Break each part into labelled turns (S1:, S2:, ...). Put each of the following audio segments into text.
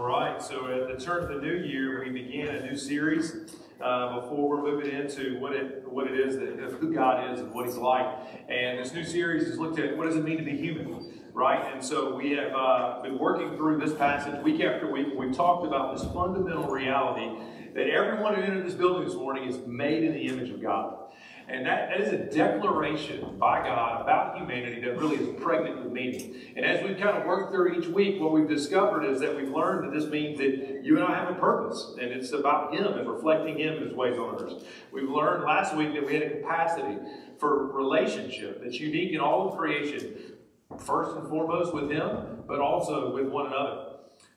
S1: All right, so at the turn of the new year, we began a new series uh, before we're moving into what it what it is that who God is and what He's like. And this new series has looked at what does it mean to be human, right? And so we have uh, been working through this passage week after week. We've talked about this fundamental reality that everyone who entered this building this morning is made in the image of God. And that, that is a declaration by God about humanity that really is pregnant with meaning. And as we've kind of worked through each week, what we've discovered is that we've learned that this means that you and I have a purpose, and it's about Him and reflecting Him and His ways on earth. We've learned last week that we had a capacity for relationship that's unique in all of creation, first and foremost with Him, but also with one another.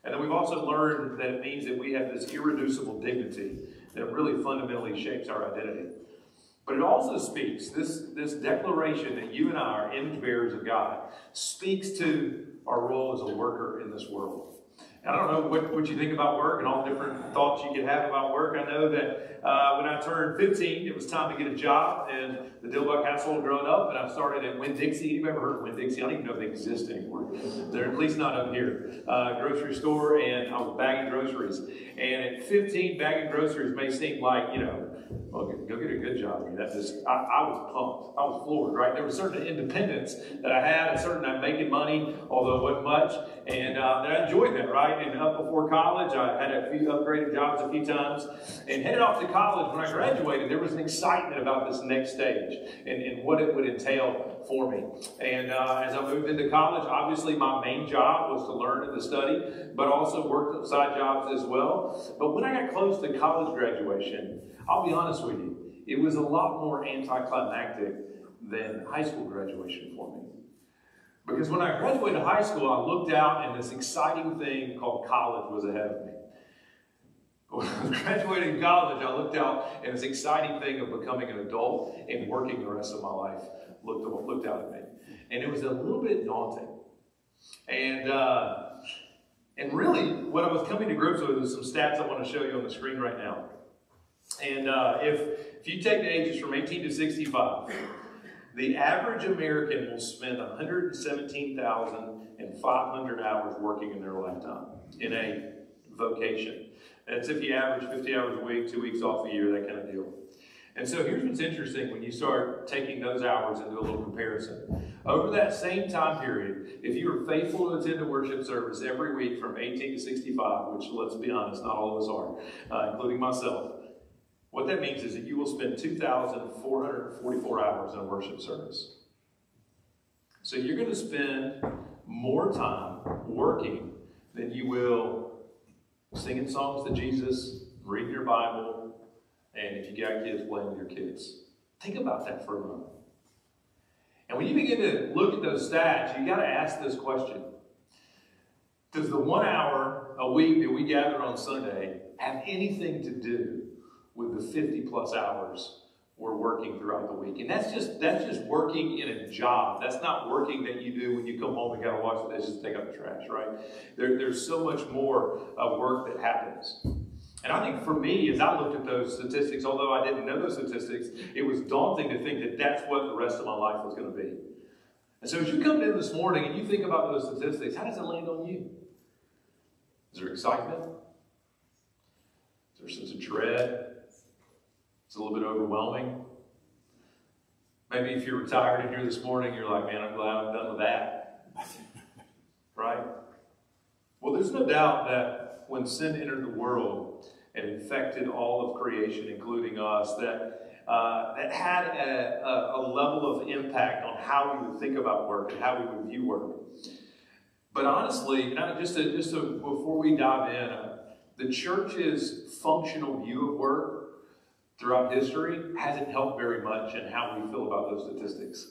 S1: And then we've also learned that it means that we have this irreducible dignity that really fundamentally shapes our identity. But it also speaks, this, this declaration that you and I are image bearers of God, speaks to our role as a worker in this world. I don't know what, what you think about work and all the different thoughts you could have about work. I know that uh, when I turned 15, it was time to get a job in the Dilbuck household growing up, and I started at Winn-Dixie. You've ever heard of Winn-Dixie? I don't even know if they exist anymore. They're at least not up here. Uh, grocery store, and I was bagging groceries. And at 15, bagging groceries may seem like, you know, well, go get a good job. Mean, that just, I, I, was pumped. I was floored, right? There was certain independence that I had, a certain I'm making money, although it wasn't much, and uh, I enjoyed that, right? And up before college, I had a few upgraded jobs a few times, and headed off to college when I graduated, there was an excitement about this next stage and, and what it would entail for me. And uh, as I moved into college, obviously my main job was to learn and to study, but also worked side jobs as well. But when I got close to college graduation, I'll be honest with you, it was a lot more anticlimactic than high school graduation for me. Because when I graduated high school, I looked out and this exciting thing called college was ahead of me. When I was graduating college, I looked out and this exciting thing of becoming an adult and working the rest of my life looked, looked out at me. And it was a little bit daunting. And, uh, and really, what I was coming to grips with is some stats I want to show you on the screen right now. And uh, if, if you take the ages from 18 to 65, the average American will spend 117,500 hours working in their lifetime in a vocation. That's if you average 50 hours a week, two weeks off a year, that kind of deal. And so here's what's interesting when you start taking those hours and do a little comparison. Over that same time period, if you were faithful to attend a worship service every week from 18 to 65, which let's be honest, not all of us are, uh, including myself, what that means is that you will spend 2,444 hours in a worship service. So you're going to spend more time working than you will singing songs to Jesus, reading your Bible, and if you got kids, playing with your kids. Think about that for a moment. And when you begin to look at those stats, you got to ask this question Does the one hour a week that we gather on Sunday have anything to do with the 50 plus hours we're working throughout the week. And that's just that's just working in a job. That's not working that you do when you come home and gotta wash the dishes, take out the trash, right? There, there's so much more work that happens. And I think for me, as I looked at those statistics, although I didn't know those statistics, it was daunting to think that that's what the rest of my life was going to be. And so as you come in this morning and you think about those statistics, how does it land on you? Is there excitement? Is there a sense of dread? It's a little bit overwhelming. Maybe if you're retired in here this morning, you're like, man, I'm glad I'm done with that. right? Well, there's no doubt that when sin entered the world and infected all of creation, including us, that uh, that had a, a, a, level of impact on how we would think about work and how we would view work. But honestly, just to, just to, before we dive in, uh, the church's functional view of work throughout history hasn't helped very much in how we feel about those statistics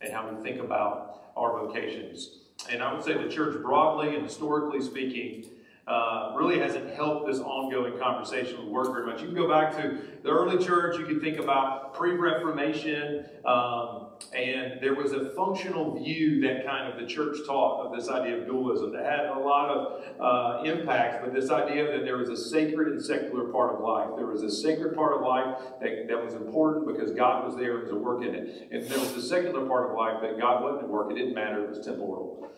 S1: and how we think about our vocations. And I would say the church broadly and historically speaking uh, really hasn't helped this ongoing conversation with work very much. You can go back to the early church, you can think about pre-Reformation, um, and there was a functional view that kind of the church taught of this idea of dualism that had a lot of uh, impacts, but this idea that there was a sacred and secular part of life. There was a sacred part of life that, that was important because God was there and was a work in it. And there was a secular part of life that God wasn't at work. It didn't matter, it was temporal.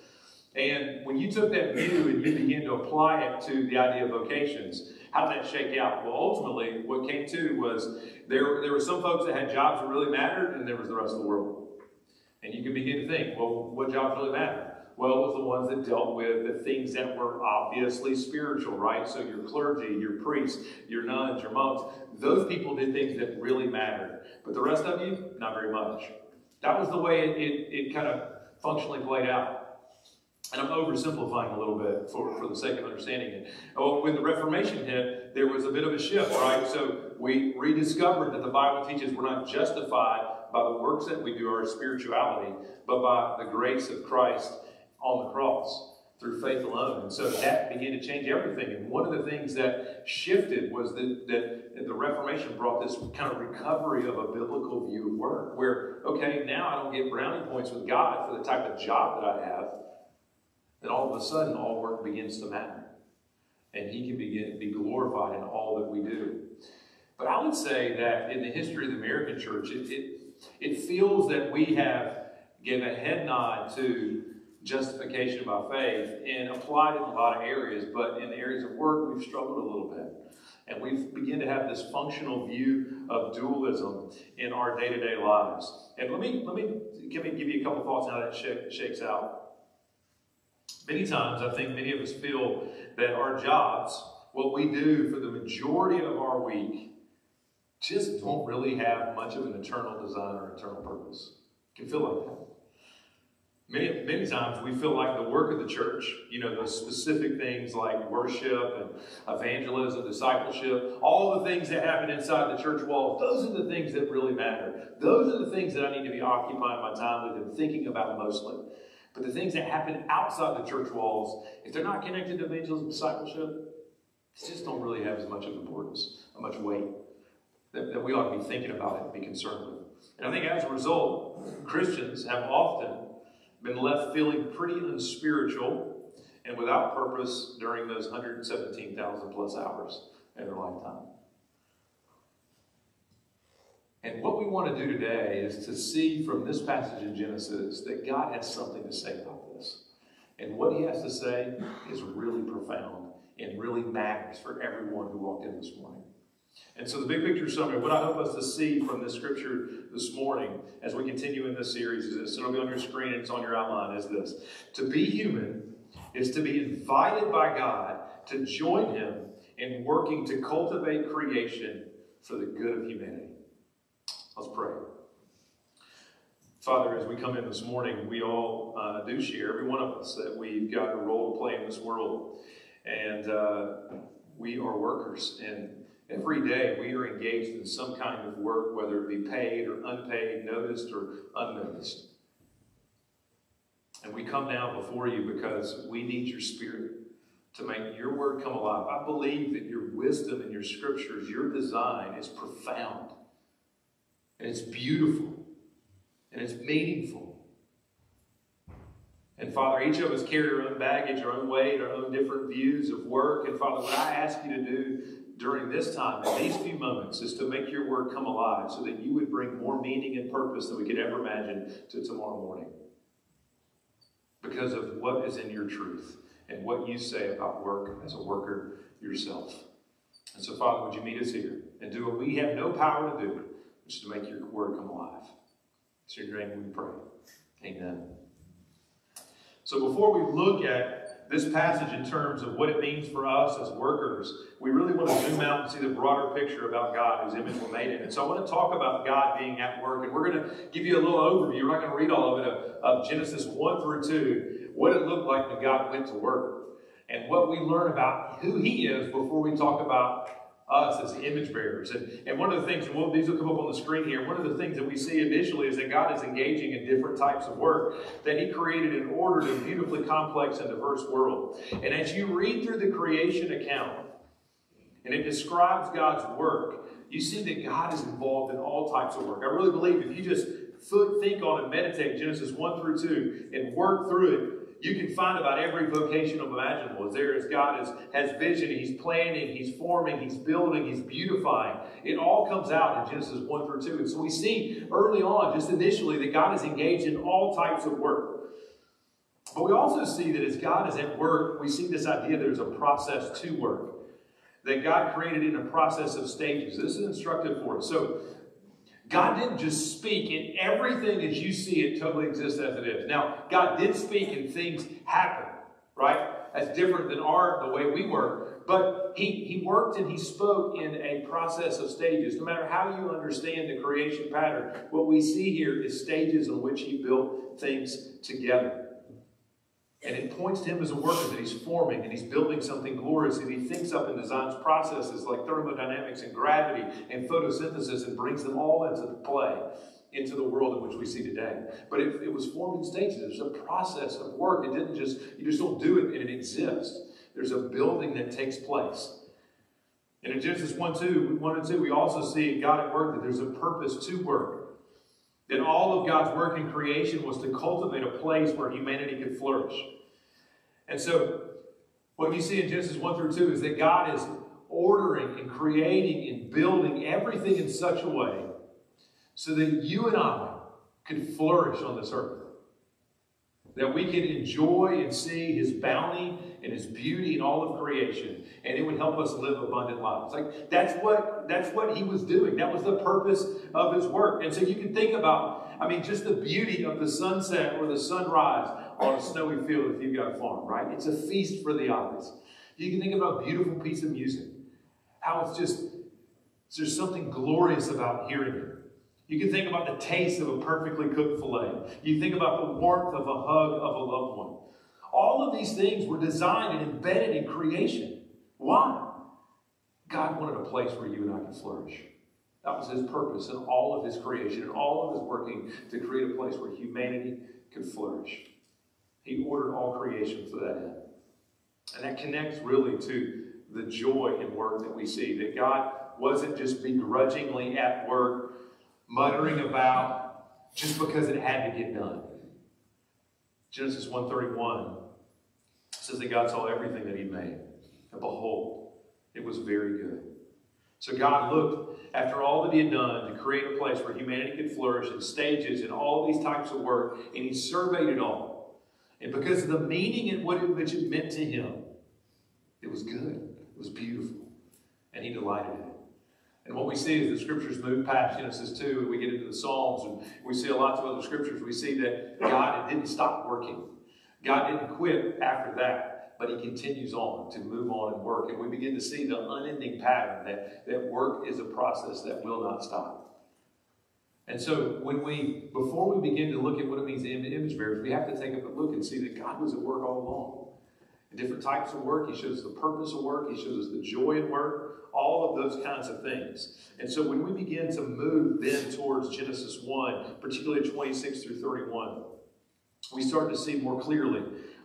S1: And when you took that view and you began to apply it to the idea of vocations, how did that shake out? Well, ultimately, what came to was there, there were some folks that had jobs that really mattered, and there was the rest of the world. And you can begin to think, well, what jobs really matter? Well, it was the ones that dealt with the things that were obviously spiritual, right? So your clergy, your priests, your nuns, your monks, those people did things that really mattered. But the rest of you, not very much. That was the way it, it, it kind of functionally played out. And I'm oversimplifying a little bit for, for the sake of understanding it. Uh, well, when the Reformation hit, there was a bit of a shift, right? So we rediscovered that the Bible teaches we're not justified by the works that we do, our spirituality, but by the grace of Christ on the cross through faith alone. And so that began to change everything. And one of the things that shifted was that, that the Reformation brought this kind of recovery of a biblical view of work, where, okay, now I don't get brownie points with God for the type of job that I have. Then all of a sudden, all work begins to matter. And He can begin be glorified in all that we do. But I would say that in the history of the American church, it, it, it feels that we have given a head nod to justification by faith and applied it in a lot of areas, but in the areas of work, we've struggled a little bit. And we've to have this functional view of dualism in our day-to-day lives. And let me let me give me give you a couple thoughts on how that shakes out. Many times, I think many of us feel that our jobs, what we do for the majority of our week, just don't really have much of an eternal design or eternal purpose. Can feel like that. Many, many times we feel like the work of the church, you know, those specific things like worship and evangelism, discipleship, all the things that happen inside the church walls, those are the things that really matter. Those are the things that I need to be occupying my time with and thinking about mostly. But the things that happen outside the church walls, if they're not connected to evangelism, discipleship, just don't really have as much of importance, as much weight that, that we ought to be thinking about it and be concerned with. And I think as a result, Christians have often been left feeling pretty unspiritual and without purpose during those 117,000 plus hours in their lifetime. And what we want to do today is to see from this passage in Genesis that God has something to say about this. And what he has to say is really profound and really matters for everyone who walked in this morning. And so, the big picture summary, what I hope us to see from this scripture this morning as we continue in this series is this. It'll be on your screen and it's on your outline is this. To be human is to be invited by God to join Him in working to cultivate creation for the good of humanity. Let's pray. Father, as we come in this morning, we all uh, do share, every one of us, that we've got a role to play in this world. And uh, we are workers. And Every day we are engaged in some kind of work, whether it be paid or unpaid, noticed or unnoticed. And we come now before you because we need your spirit to make your word come alive. I believe that your wisdom and your scriptures, your design is profound. And it's beautiful. And it's meaningful. And Father, each of us carry our own baggage, our own weight, our own different views of work. And Father, what I ask you to do during this time, in these few moments, is to make your word come alive so that you would bring more meaning and purpose than we could ever imagine to tomorrow morning. Because of what is in your truth and what you say about work as a worker yourself. And so, Father, would you meet us here and do what we have no power to do, is to make your word come alive. It's your name we pray. Amen. So, before we look at this passage in terms of what it means for us as workers, we really want to zoom out and see the broader picture about God, whose image we're made in. And so I want to talk about God being at work. And we're going to give you a little overview. We're not going to read all of it, of, of Genesis 1 through 2, what it looked like when God went to work, and what we learn about who He is before we talk about us as image bearers. And, and one of the things, and we'll, these will come up on the screen here, one of the things that we see initially is that God is engaging in different types of work that He created in ordered and beautifully complex and diverse world. And as you read through the creation account, and it describes God's work, you see that God is involved in all types of work. I really believe if you just think on and meditate Genesis 1 through 2 and work through it, you can find about every vocation imaginable. As there as God is, has vision, He's planning, He's forming, He's building, He's beautifying. It all comes out in Genesis 1 through 2. And so we see early on, just initially, that God is engaged in all types of work. But we also see that as God is at work, we see this idea there's a process to work. That God created in a process of stages. This is instructive for us. So God didn't just speak, and everything as you see it totally exists as it is. Now, God did speak, and things happen, right? That's different than our the way we work. But he, he worked and he spoke in a process of stages. No matter how you understand the creation pattern, what we see here is stages in which he built things together. And it points to him as a worker that he's forming and he's building something glorious and he thinks up and designs processes like thermodynamics and gravity and photosynthesis and brings them all into the play into the world in which we see today. But it, it was formed in stages. There's a process of work. It didn't just, you just don't do it and it exists. There's a building that takes place. And in Genesis 1, 2, 1 and 2, we also see God at work that there's a purpose to work. That all of God's work in creation was to cultivate a place where humanity could flourish. And so, what you see in Genesis 1 through 2 is that God is ordering and creating and building everything in such a way so that you and I could flourish on this earth. That we can enjoy and see His bounty and His beauty in all of creation, and it would help us live abundant lives. Like that's what that's what He was doing. That was the purpose of His work. And so you can think about, I mean, just the beauty of the sunset or the sunrise on a snowy field if you've got a farm, right? It's a feast for the eyes. You can think about a beautiful piece of music, how it's just there's something glorious about hearing it. You can think about the taste of a perfectly cooked filet. You think about the warmth of a hug of a loved one. All of these things were designed and embedded in creation. Why? God wanted a place where you and I could flourish. That was his purpose in all of his creation and all of his working to create a place where humanity could flourish. He ordered all creation for that end. And that connects really to the joy in work that we see. That God wasn't just begrudgingly at work muttering about just because it had to get done. Genesis 131 says that God saw everything that he made. And behold, it was very good. So God looked after all that he had done to create a place where humanity could flourish in stages and all these types of work, and he surveyed it all. And because of the meaning and what it, it meant to him, it was good. It was beautiful. And he delighted in it. And what we see is the scriptures move past Genesis 2 and we get into the Psalms and we see lots of other scriptures. We see that God didn't stop working. God didn't quit after that, but he continues on to move on and work. And we begin to see the unending pattern that, that work is a process that will not stop. And so when we, before we begin to look at what it means to image bearers, we have to take a look and see that God was at work all along. Different types of work, he shows us the purpose of work, he shows us the joy in work, all of those kinds of things. And so when we begin to move then towards Genesis 1, particularly 26 through 31, we start to see more clearly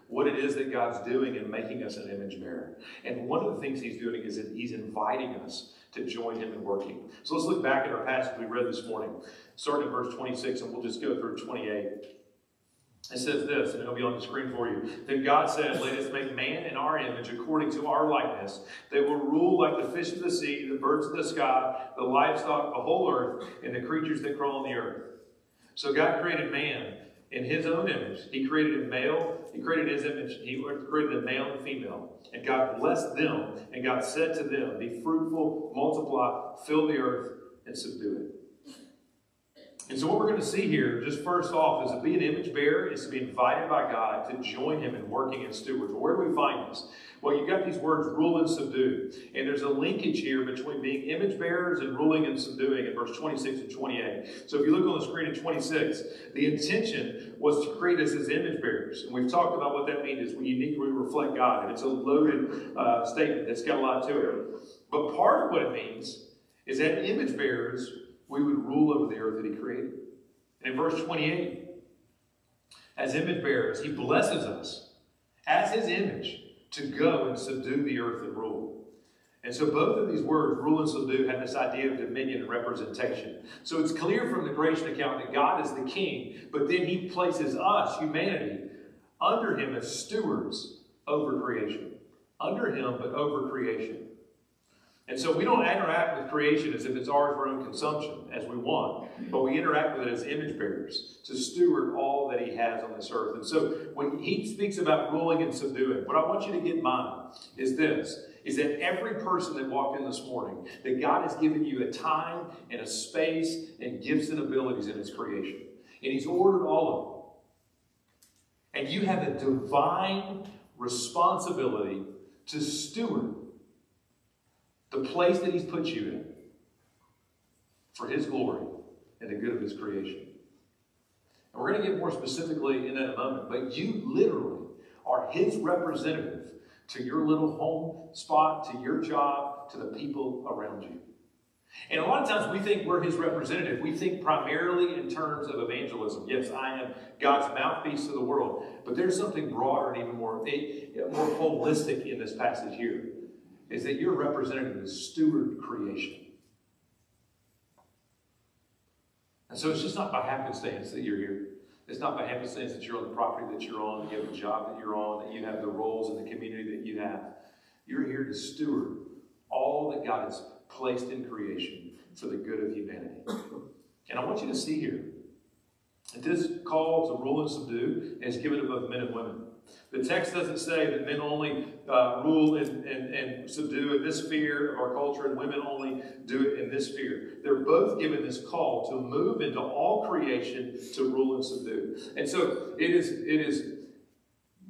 S1: what it is that God's doing in making us an image bearer. And one of the things he's doing is that he's inviting us to join him in working. So let's look back at our passage we read this morning, starting in verse 26, and we'll just go through 28. It says this, and it'll be on the screen for you. Then God said, Let us make man in our image according to our likeness. They will rule like the fish of the sea, the birds of the sky, the livestock, the whole earth, and the creatures that crawl on the earth. So God created man in his own image. He created a male, he created his image, he created a male and female. And God blessed them, and God said to them, Be fruitful, multiply, fill the earth, and subdue it. And so, what we're going to see here, just first off, is to be an image bearer is to be invited by God to join Him in working as stewards. Where do we find this? Well, you've got these words, rule and subdue. And there's a linkage here between being image bearers and ruling and subduing in verse 26 and 28. So, if you look on the screen at 26, the intention was to create us as image bearers. And we've talked about what that means is we uniquely reflect God. And it's a loaded uh, statement that's got a lot to it. But part of what it means is that image bearers we would rule over the earth that he created. And in verse 28, as image bearers, he blesses us as his image to go and subdue the earth and rule. And so both of these words, rule and subdue, have this idea of dominion and representation. So it's clear from the creation account that God is the king, but then he places us, humanity, under him as stewards over creation. Under him, but over creation. And so we don't interact with creation as if it's ours for our own consumption, as we want, but we interact with it as image bearers to steward all that He has on this earth. And so when He speaks about ruling and subduing, what I want you to get in mind is this is that every person that walked in this morning, that God has given you a time and a space and gifts and abilities in His creation. And He's ordered all of them. And you have a divine responsibility to steward the place that He's put you in for His glory and the good of His creation. And we're going to get more specifically in that moment, but you literally are His representative to your little home spot, to your job, to the people around you. And a lot of times we think we're his representative. We think primarily in terms of evangelism. Yes, I am God's mouthpiece to the world. But there's something broader and even more, eh, more holistic in this passage here. Is that you're representative of steward creation. And so it's just not by happenstance that you're here. It's not by happenstance that you're on the property that you're on, that you have the job that you're on, that you have the roles in the community that you have. You're here to steward all that God has placed in creation for the good of humanity. And I want you to see here that this call to rule and subdue is given both men and women. The text doesn't say that men only uh, rule and, and, and subdue in this sphere of our culture and women only do it in this sphere. They're both given this call to move into all creation to rule and subdue. And so it is, it is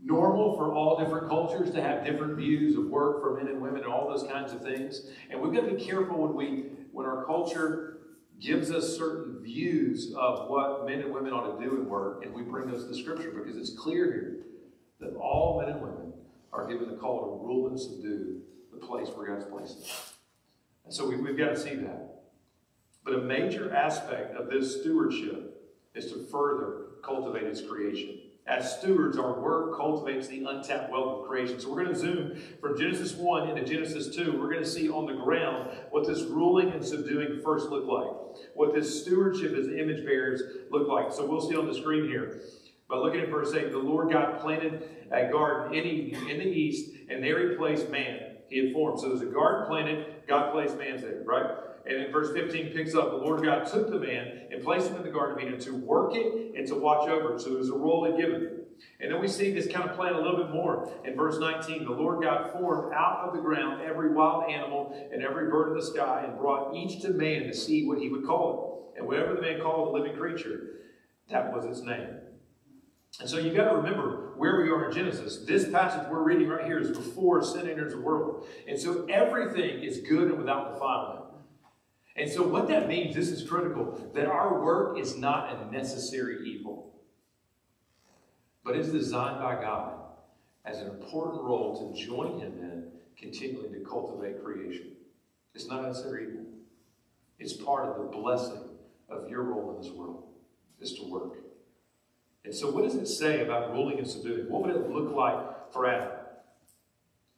S1: normal for all different cultures to have different views of work for men and women and all those kinds of things. And we've got to be careful when we when our culture gives us certain views of what men and women ought to do in work, and we bring those to Scripture because it's clear here that all men and women are given the call to rule and subdue the place where God's placed them. And so we, we've got to see that. But a major aspect of this stewardship is to further cultivate His creation. As stewards, our work cultivates the untapped wealth of creation. So we're going to zoom from Genesis 1 into Genesis 2. We're going to see on the ground what this ruling and subduing first look like, what this stewardship as image bearers look like. So we'll see on the screen here. But looking at verse 8, the Lord God planted a garden in, in the east, and there he placed man. He had formed. So there's a garden planted, God placed man there, right? And then verse 15 picks up, the Lord God took the man and placed him in the Garden of Eden to work it and to watch over it. So there's a role he given. And then we see this kind of plan a little bit more in verse 19. The Lord God formed out of the ground every wild animal and every bird of the sky and brought each to man to see what he would call it. And whatever the man called a living creature, that was its name. And so you've got to remember where we are in Genesis. This passage we're reading right here is before sin enters the world. And so everything is good and without defilement. And so, what that means, this is critical, that our work is not a necessary evil, but it's designed by God as an important role to join Him in continuing to cultivate creation. It's not a necessary evil, it's part of the blessing of your role in this world, is to work. And so, what does it say about ruling and subduing? What would it look like for Adam?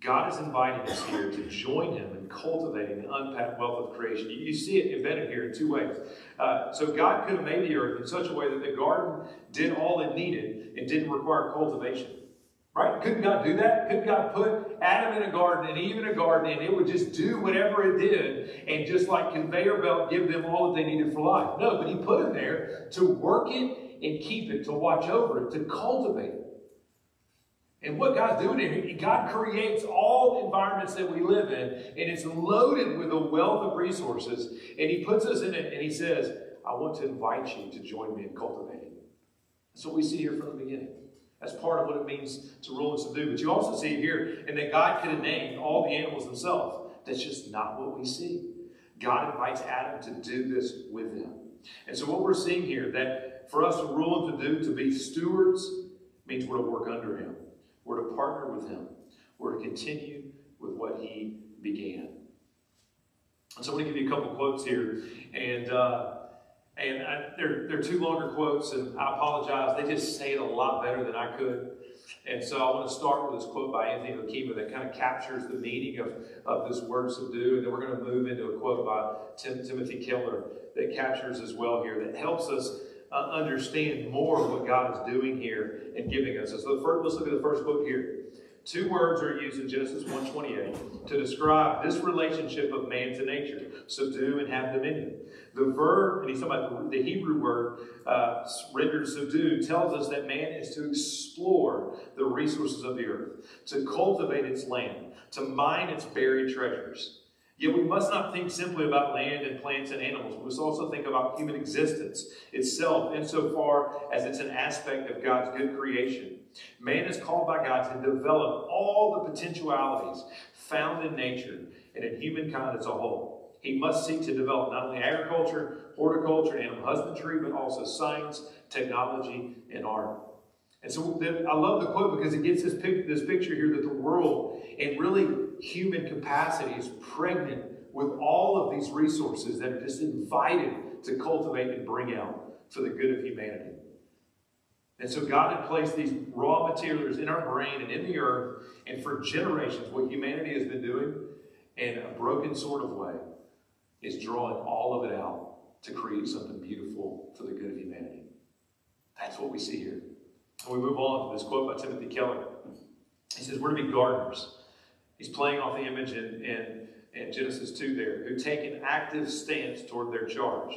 S1: God is inviting us here to join Him in cultivating the untapped wealth of creation. You, see it embedded here in two ways. Uh, so, God could have made the earth in such a way that the garden did all it needed and didn't require cultivation. Right? Couldn't God do that? Couldn't God put Adam in a garden and Eve in a garden and it would just do whatever it did and just like conveyor belt give them all that they needed for life? No, but He put them there to work it and keep it, to watch over it, to cultivate it. And what God's doing here, God creates all the environments that we live in, and it's loaded with a wealth of resources. And He puts us in it, and He says, I want to invite you to join me in cultivating. That's what we see here from the beginning. That's part of what it means to rule and subdue. But you also see here, and that God could have named all the animals himself. That's just not what we see. God invites Adam to do this with him. And so what we're seeing here, that for us to rule and to do, to be stewards, means we're to work under him. We're to partner with him. We're to continue with what he began. So I'm going to give you a couple quotes here. And uh, and I, they're, they're two longer quotes, and I apologize. They just say it a lot better than I could. And so I want to start with this quote by Anthony Hoekema that kind of captures the meaning of, of this word subdue. And then we're going to move into a quote by Tim, Timothy Keller that captures as well here, that helps us uh, understand more of what God is doing here and giving us. So first, let's look at the first book here. Two words are used in Genesis 1:28 to describe this relationship of man to nature: subdue and have dominion. The verb, and he's talking about the Hebrew word uh, rendered subdue, tells us that man is to explore the resources of the earth, to cultivate its land, to mine its buried treasures. Yet we must not think simply about land and plants and animals. We must also think about human existence itself, insofar as it's an aspect of God's good creation. Man is called by God to develop all the potentialities found in nature and in humankind as a whole. He must seek to develop not only agriculture, horticulture, and animal husbandry, but also science, technology, and art. And so I love the quote because it gets this, pic, this picture here that the world and really human capacity is pregnant with all of these resources that are just invited to cultivate and bring out for the good of humanity. And so God had placed these raw materials in our brain and in the earth, and for generations, what humanity has been doing in a broken sort of way is drawing all of it out to create something beautiful for the good of humanity. That's what we see here. And we move on to this quote by Timothy Keller. He says, We're to be gardeners. He's playing off the image in, in, in Genesis 2 there, who take an active stance toward their charge.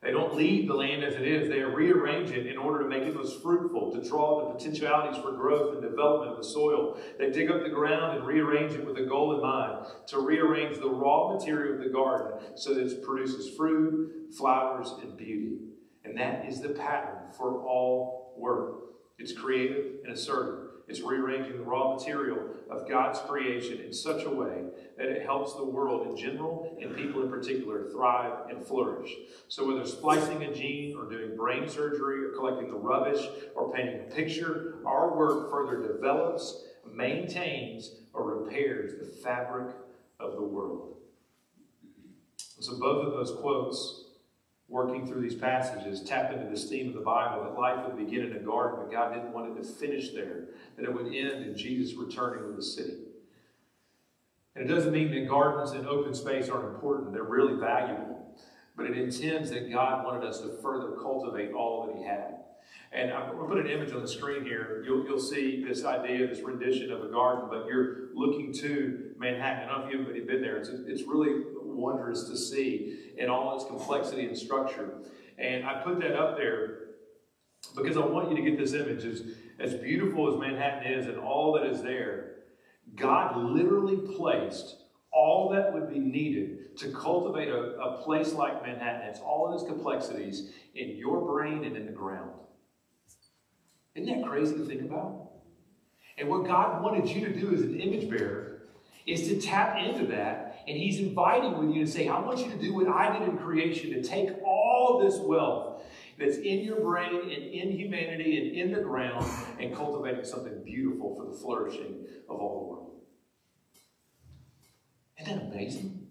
S1: They don't leave the land as it is. They rearrange it in order to make it most fruitful, to draw the potentialities for growth and development of the soil. They dig up the ground and rearrange it with a goal in mind, to rearrange the raw material of the garden so that it produces fruit, flowers, and beauty. And that is the pattern for all work. It's creative and assertive. It's rearranging the raw material of God's creation in such a way that it helps the world in general and people in particular thrive and flourish. So, whether splicing a gene or doing brain surgery or collecting the rubbish or painting a picture, our work further develops, maintains, or repairs the fabric of the world. So, both of those quotes working through these passages, tap into this theme of the Bible that life would begin in a garden, but God didn't want it to finish there, that it would end in Jesus returning to the city. And it doesn't mean that gardens and open space aren't important, they're really valuable. But it intends that God wanted us to further cultivate all that He had. And I'm going to put an image on the screen here. You'll, you'll see this idea, this rendition of a garden, but you're looking to Manhattan. I don't know if you've been there. It's, it's really wondrous to see in all its complexity and structure. And I put that up there because I want you to get this image. As, as beautiful as Manhattan is and all that is there, God literally placed all that would be needed to cultivate a, a place like Manhattan. It's all of its complexities in your brain and in the ground. Isn't that crazy to think about? And what God wanted you to do as an image bearer is to tap into that. And He's inviting with you to say, I want you to do what I did in creation, to take all this wealth that's in your brain and in humanity and in the ground and cultivating something beautiful for the flourishing of all the world. Isn't that amazing?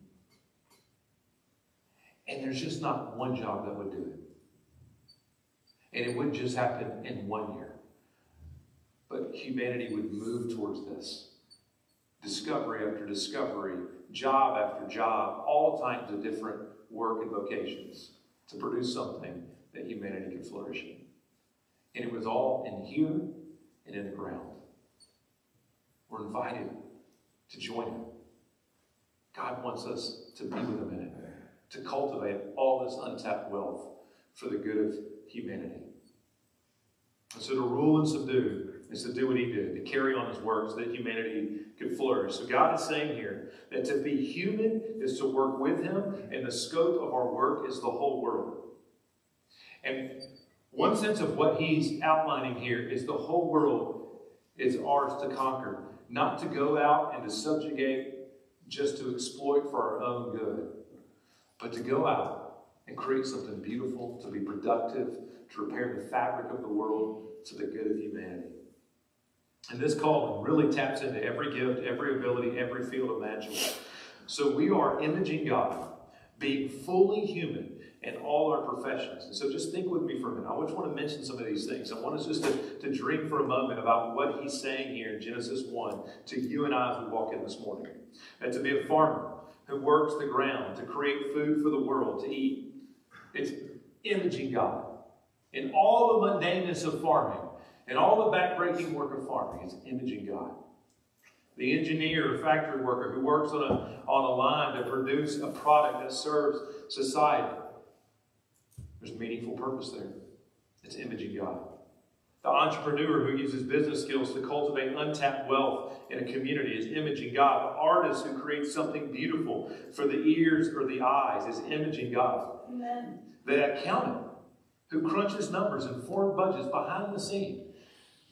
S1: And there's just not one job that would do it. And it wouldn't just happen in one year. But humanity would move towards this. Discovery after discovery, job after job, all kinds of different work and vocations to produce something that humanity could flourish in. And it was all in here and in the ground. We're invited to join Him. God wants us to be with Him in it, to cultivate all this untapped wealth for the good of humanity. And so to rule and subdue is to do what he did, to carry on his work so that humanity could flourish. So God is saying here that to be human is to work with him, and the scope of our work is the whole world. And one sense of what he's outlining here is the whole world is ours to conquer, not to go out and to subjugate just to exploit for our own good, but to go out and create something beautiful, to be productive, to repair the fabric of the world to the good of humanity. And this calling really taps into every gift, every ability, every field imaginable. So we are imaging God, being fully human in all our professions. And so just think with me for a minute. I just want to mention some of these things. I want us just to, to dream for a moment about what he's saying here in Genesis 1 to you and I as we walk in this morning. And to be a farmer who works the ground to create food for the world to eat. It's imaging God. In all the mundaneness of farming, and all the backbreaking work of farming, is imaging God. the engineer or factory worker who works on a, on a line to produce a product that serves society. There's meaningful purpose there. It's imaging God. The entrepreneur who uses business skills to cultivate untapped wealth in a community is imaging God. The artist who creates something beautiful for the ears or the eyes is imaging God. Amen. The accountant who crunches numbers and form budgets behind the scene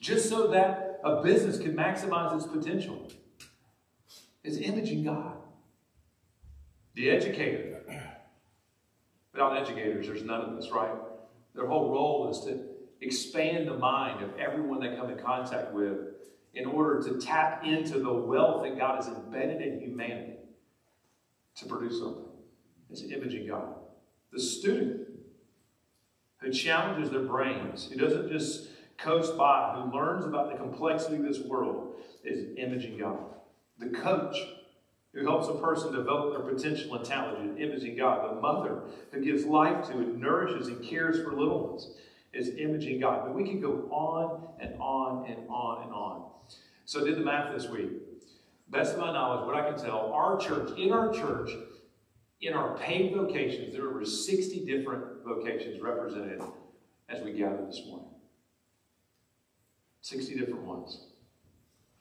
S1: just so that a business can maximize its potential is imaging God. The educator. Without educators, there's none of this, right? Their whole role is to expand the mind of everyone they come in contact with in order to tap into the wealth that God has embedded in humanity to produce something. It's imaging God. The student who challenges their brains, who doesn't just coast by, who learns about the complexity of this world, is imaging God. The coach who helps a person develop their potential and talent is imaging God. The mother who gives life to and nourishes and cares for little ones is imaging God. But we can go on and on and on and on. So I did the math this week. Best of my knowledge, what I can tell, our church, in our church, in our paid vocations, there are over 60 different vocations represented as we gather this morning. 60 different ones.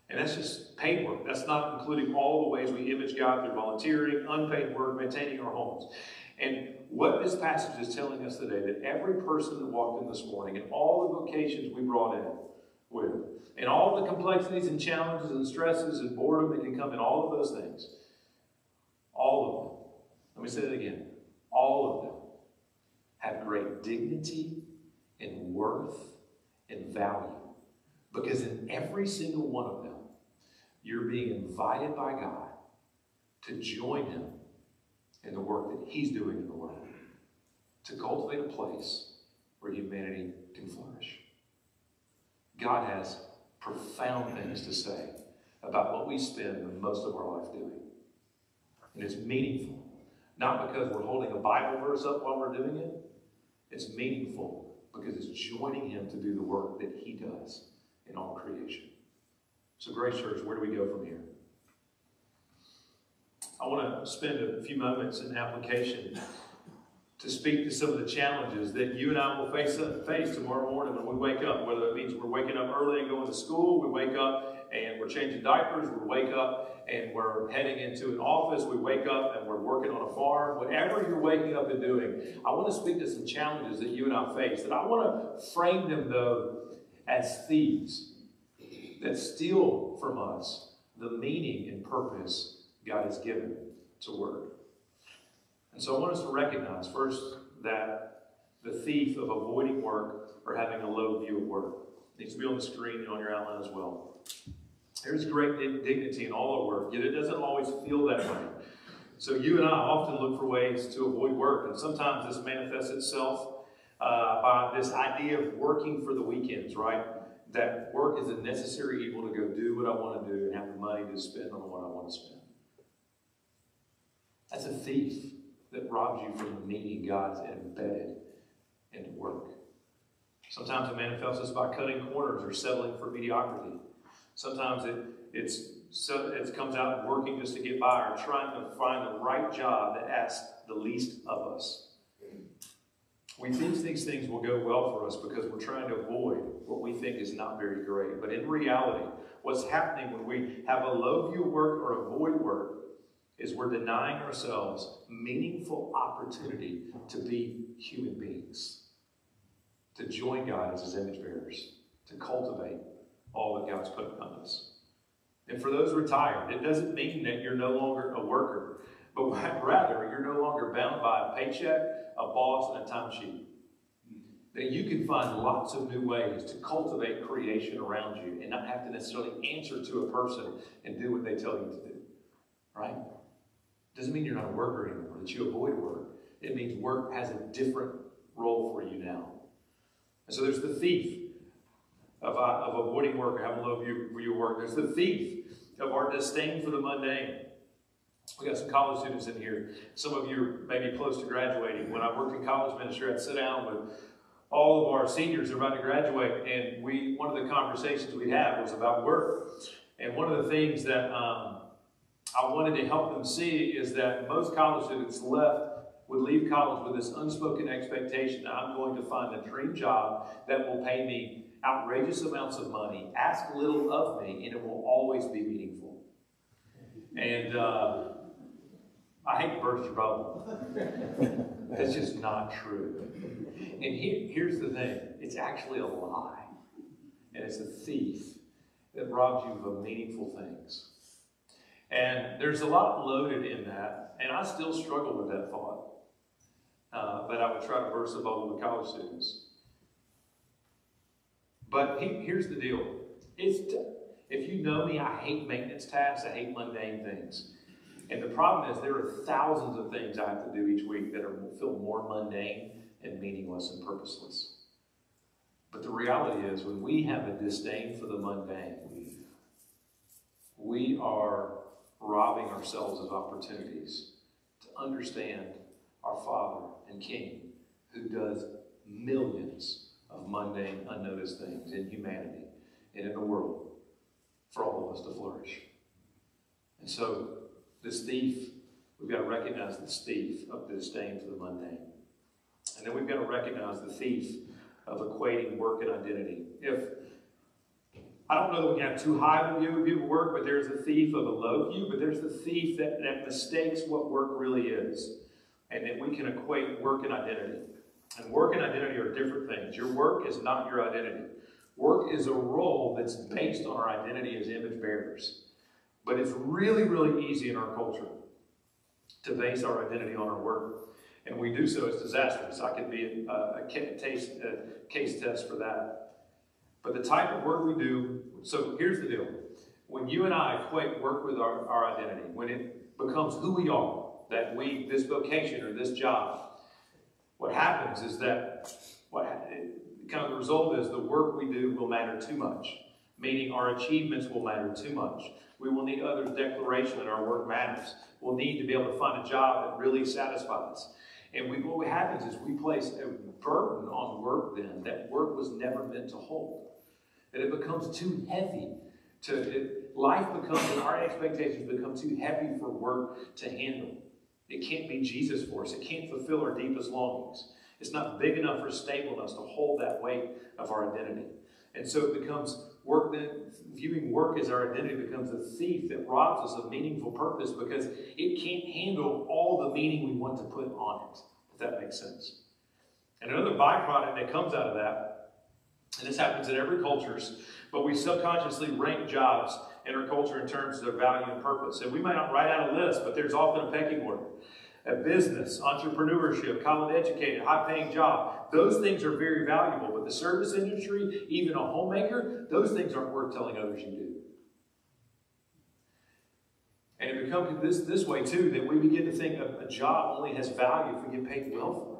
S1: And that's just paid work. That's not including all the ways we image God through volunteering, unpaid work, maintaining our homes. And what this passage is telling us today that every person that walked in this morning and all the vocations we brought in with, and all the complexities and challenges and stresses and boredom that can come in all of those things, all of them, let me say that again, all of them have great dignity and worth and value. Because in every single one of them, you're being invited by God to join Him in the work that He's doing in the world, to cultivate a place where humanity can flourish. God has profound things to say about what we spend most of our life doing. And it's meaningful. Not because we're holding a Bible verse up while we're doing it. It's meaningful because it's joining Him to do the work that He does in all creation. So, Grace Church, where do we go from here? I want to spend a few moments in application to speak to some of the challenges that you and I will face, face tomorrow morning when we wake up, whether it means we're waking up early and going to school, we wake up and we're changing diapers, we wake up and we're heading into an office, we wake up and we're working on a farm, whatever you're waking up and doing, I want to speak to some challenges that you and I face. That I want to frame them, though, as thieves that steal from us the meaning and purpose God has given to work. And so I want us to recognize first that the thief of avoiding work or having a low view of work needs to be on the screen and on your outline as well. There's great dignity in all our work, yet it doesn't always feel that way. So you and I often look for ways to avoid work, and sometimes this manifests itself uh, by this idea of working for the weekends, right? That work is a necessary evil to go do what I want to do and have the money to spend on what I want to spend. That's a thief that robs you from the meaning God's embedded into work. Sometimes it manifests us by cutting corners or settling for mediocrity. Sometimes it it's so it comes out working just to get by or trying to find the right job that asks the least of us. We think these things will go well for us because we're trying to avoid what we think is not very great. But in reality, what's happening when we have a low view work or avoid work is we're denying ourselves meaningful opportunity to be human beings, to join God as his image bearers, to cultivate all that God's put in us. And for those retired, it doesn't mean that you're no longer a worker, but rather you're no longer bound by a paycheck, a boss, and a timesheet. That you can find lots of new ways to cultivate creation around you and not have to necessarily answer to a person and do what they tell you to do. Right? Doesn't mean you're not a worker anymore, that you avoid work. It means work has a different role for you now. And so there's the thief of, uh, of avoiding work or having low view for your work. There's the thief of our disdain for the mundane. We got some college students in here. Some of you are maybe close to graduating. When I worked in college ministry, I'd sit down with all of our seniors about to graduate, and we one of the conversations we had was about work. And one of the things that um, I wanted to help them see is that most college students left would leave college with this unspoken expectation that I'm going to find a dream job that will pay me outrageous amounts of money, ask little of me, and it will always be meaningful. And uh, I hate to burst your bubble. That's just not true. And he, here's the thing it's actually a lie, and it's a thief that robs you of meaningful things. And there's a lot loaded in that, and I still struggle with that thought. Uh, but I would try to burst the bubble with college students. But he, here's the deal. It's, if you know me, I hate maintenance tasks. I hate mundane things. And the problem is there are thousands of things I have to do each week that are feel more mundane and meaningless and purposeless. But the reality is when we have a disdain for the mundane, we are robbing ourselves of opportunities to understand our Father and King who does millions of mundane, unnoticed things in humanity and in the world for all of us to flourish. And so, this thief, we've got to recognize this thief of disdain for the mundane. And then we've got to recognize the thief of equating work and identity. If I don't know that we have too high of a view of work, but there's a thief of a low view, but there's the thief that, that mistakes what work really is. And that we can equate work and identity. And work and identity are different things. Your work is not your identity. Work is a role that's based on our identity as image bearers. But it's really, really easy in our culture to base our identity on our work. And we do so, it's disastrous. I could be a, a, case, a case test for that. But the type of work we do, so here's the deal. When you and I equate work with our, our identity, when it becomes who we are, that we, this vocation or this job, what happens is that what kind of the result is the work we do will matter too much, meaning our achievements will matter too much. We will need others' declaration that our work matters. We'll need to be able to find a job that really satisfies. And we, what happens is we place a burden on work then that work was never meant to hold. That it becomes too heavy to, it, life becomes, and our expectations become too heavy for work to handle. It can't be Jesus for us. It can't fulfill our deepest longings. It's not big enough or stable enough to hold that weight of our identity. And so it becomes work that viewing work as our identity becomes a thief that robs us of meaningful purpose because it can't handle all the meaning we want to put on it, if that makes sense. And another byproduct that comes out of that, and this happens in every cultures, but we subconsciously rank jobs in our culture in terms of their value and purpose. And we might not write out a list, but there's often a pecking order. A business, entrepreneurship, college educated, high paying job, those things are very valuable. But the service industry, even a homemaker, those things aren't worth telling others you do. And it becomes this, this way too that we begin to think a, a job only has value if we get paid well for it.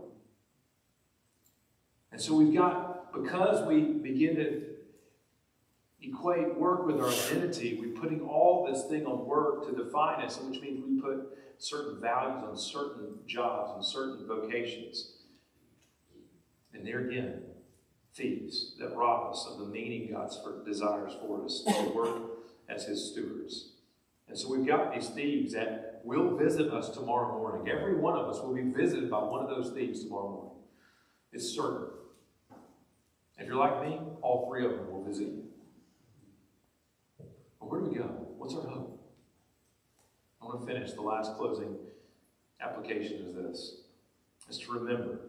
S1: And so we've got, because we begin to equate work with our identity. We're putting all this thing on work to define us, which means we put certain values on certain jobs and certain vocations. And there again, thieves that rob us of the meaning God desires for us to work as His stewards. And so we've got these thieves that will visit us tomorrow morning. Every one of us will be visited by one of those thieves tomorrow morning. It's certain. If you're like me, all three of them will visit you. But where do we go? What's our hope? I want to finish the last closing application is this. Is to remember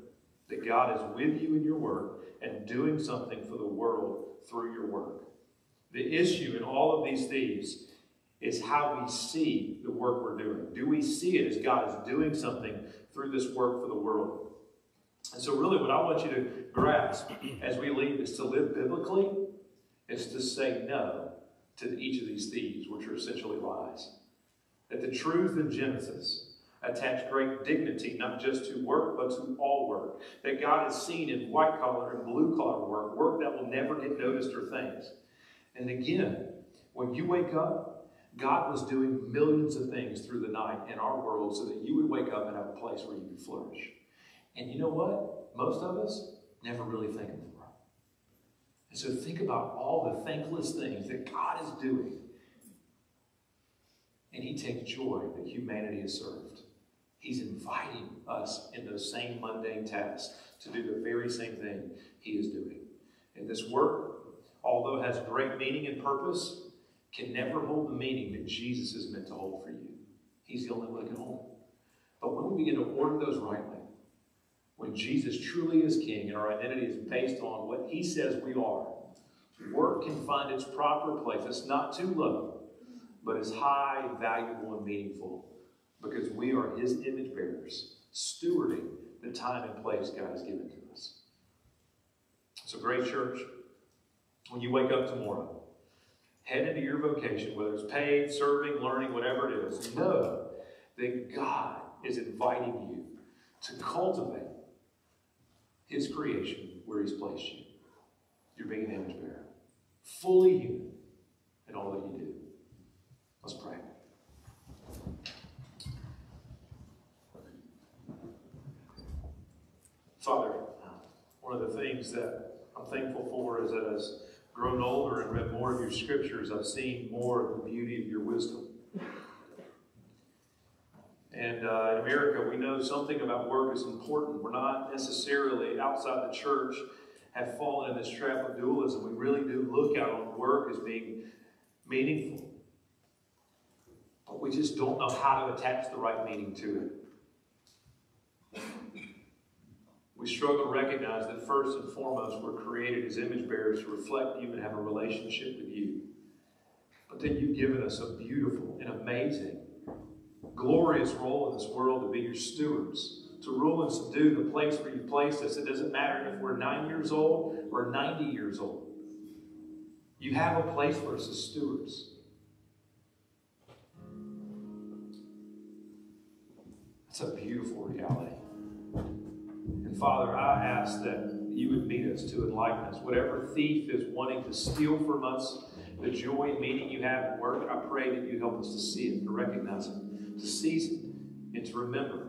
S1: that God is with you in your work and doing something for the world through your work. The issue in all of these thieves is how we see the work we're doing. Do we see it as God is doing something through this work for the world? And so, really, what I want you to grasp as we leave is to live biblically, is to say no to each of these thieves, which are essentially lies. That the truth in Genesis attach great dignity not just to work, but to all work. That God is seen in white collar and blue collar work, work that will never get noticed or thanked. And again, when you wake up, God was doing millions of things through the night in our world so that you would wake up and have a place where you could flourish. And you know what? Most of us never really think of it. and so think about all the thankless things that God is doing And he takes joy that humanity is served. He's inviting us in those same mundane tasks to do the very same thing he is doing. And this work, although has great meaning and purpose, can never hold the meaning that Jesus is meant to hold for you. He's the only one that can hold it. But when we begin to order those rightly, when Jesus truly is King and our identity is based on what He says we are, work can find its proper place. It's not too low, but it's high, valuable, and meaningful because we are His image bearers, stewarding the time and place God has given to us. So, great church, when you wake up tomorrow, head into your vocation, whether it's paid, serving, learning, whatever it is, know that God is inviting you to cultivate His creation where He's placed you. You're being an image bearer, fully human in all that you do. Let's pray. Father, one of the things that I'm thankful for is that as grown older and read more of your scriptures, I've seen more of the beauty of your wisdom. And uh, in America, we know something about work is important. We're not necessarily outside the church have fallen in this trap of dualism. We really do look out on work as being meaningful. But we just don't know how to attach the right meaning to it. We struggle to recognize that first and foremost, we're created as image bearers to reflect you and have a relationship with you. But then you've given us a beautiful and amazing, glorious role in this world to be your stewards, to rule and subdue the place where you've placed us. It doesn't matter if we're nine years old or 90 years old. You have a place for us as stewards. It's a beautiful reality. And Father, I ask that you would meet us to enlighten us. Whatever thief is wanting to steal from us the joy and meaning you have in work, I pray that you help us to see it, to recognize it, to it, and to remember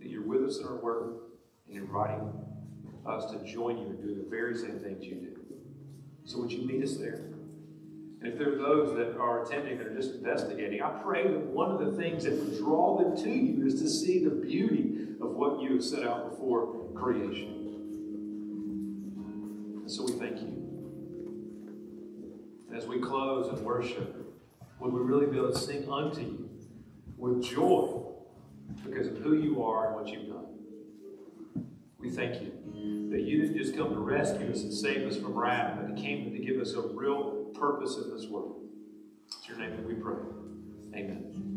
S1: that you're with us in our work and inviting us to join you in doing the very same things you do. So would you meet us there? And if there are those that are attending that are just investigating, I pray that one of the things that would draw them to you is to see the beauty of what you have set out before creation. And so we thank you. As we close and worship, would we really be able to sing unto you with joy because of who you are and what you've done? We thank you that you didn't just come to rescue us and save us from wrath, but you came to give us a real purpose in this world. It's your name that we pray. Amen.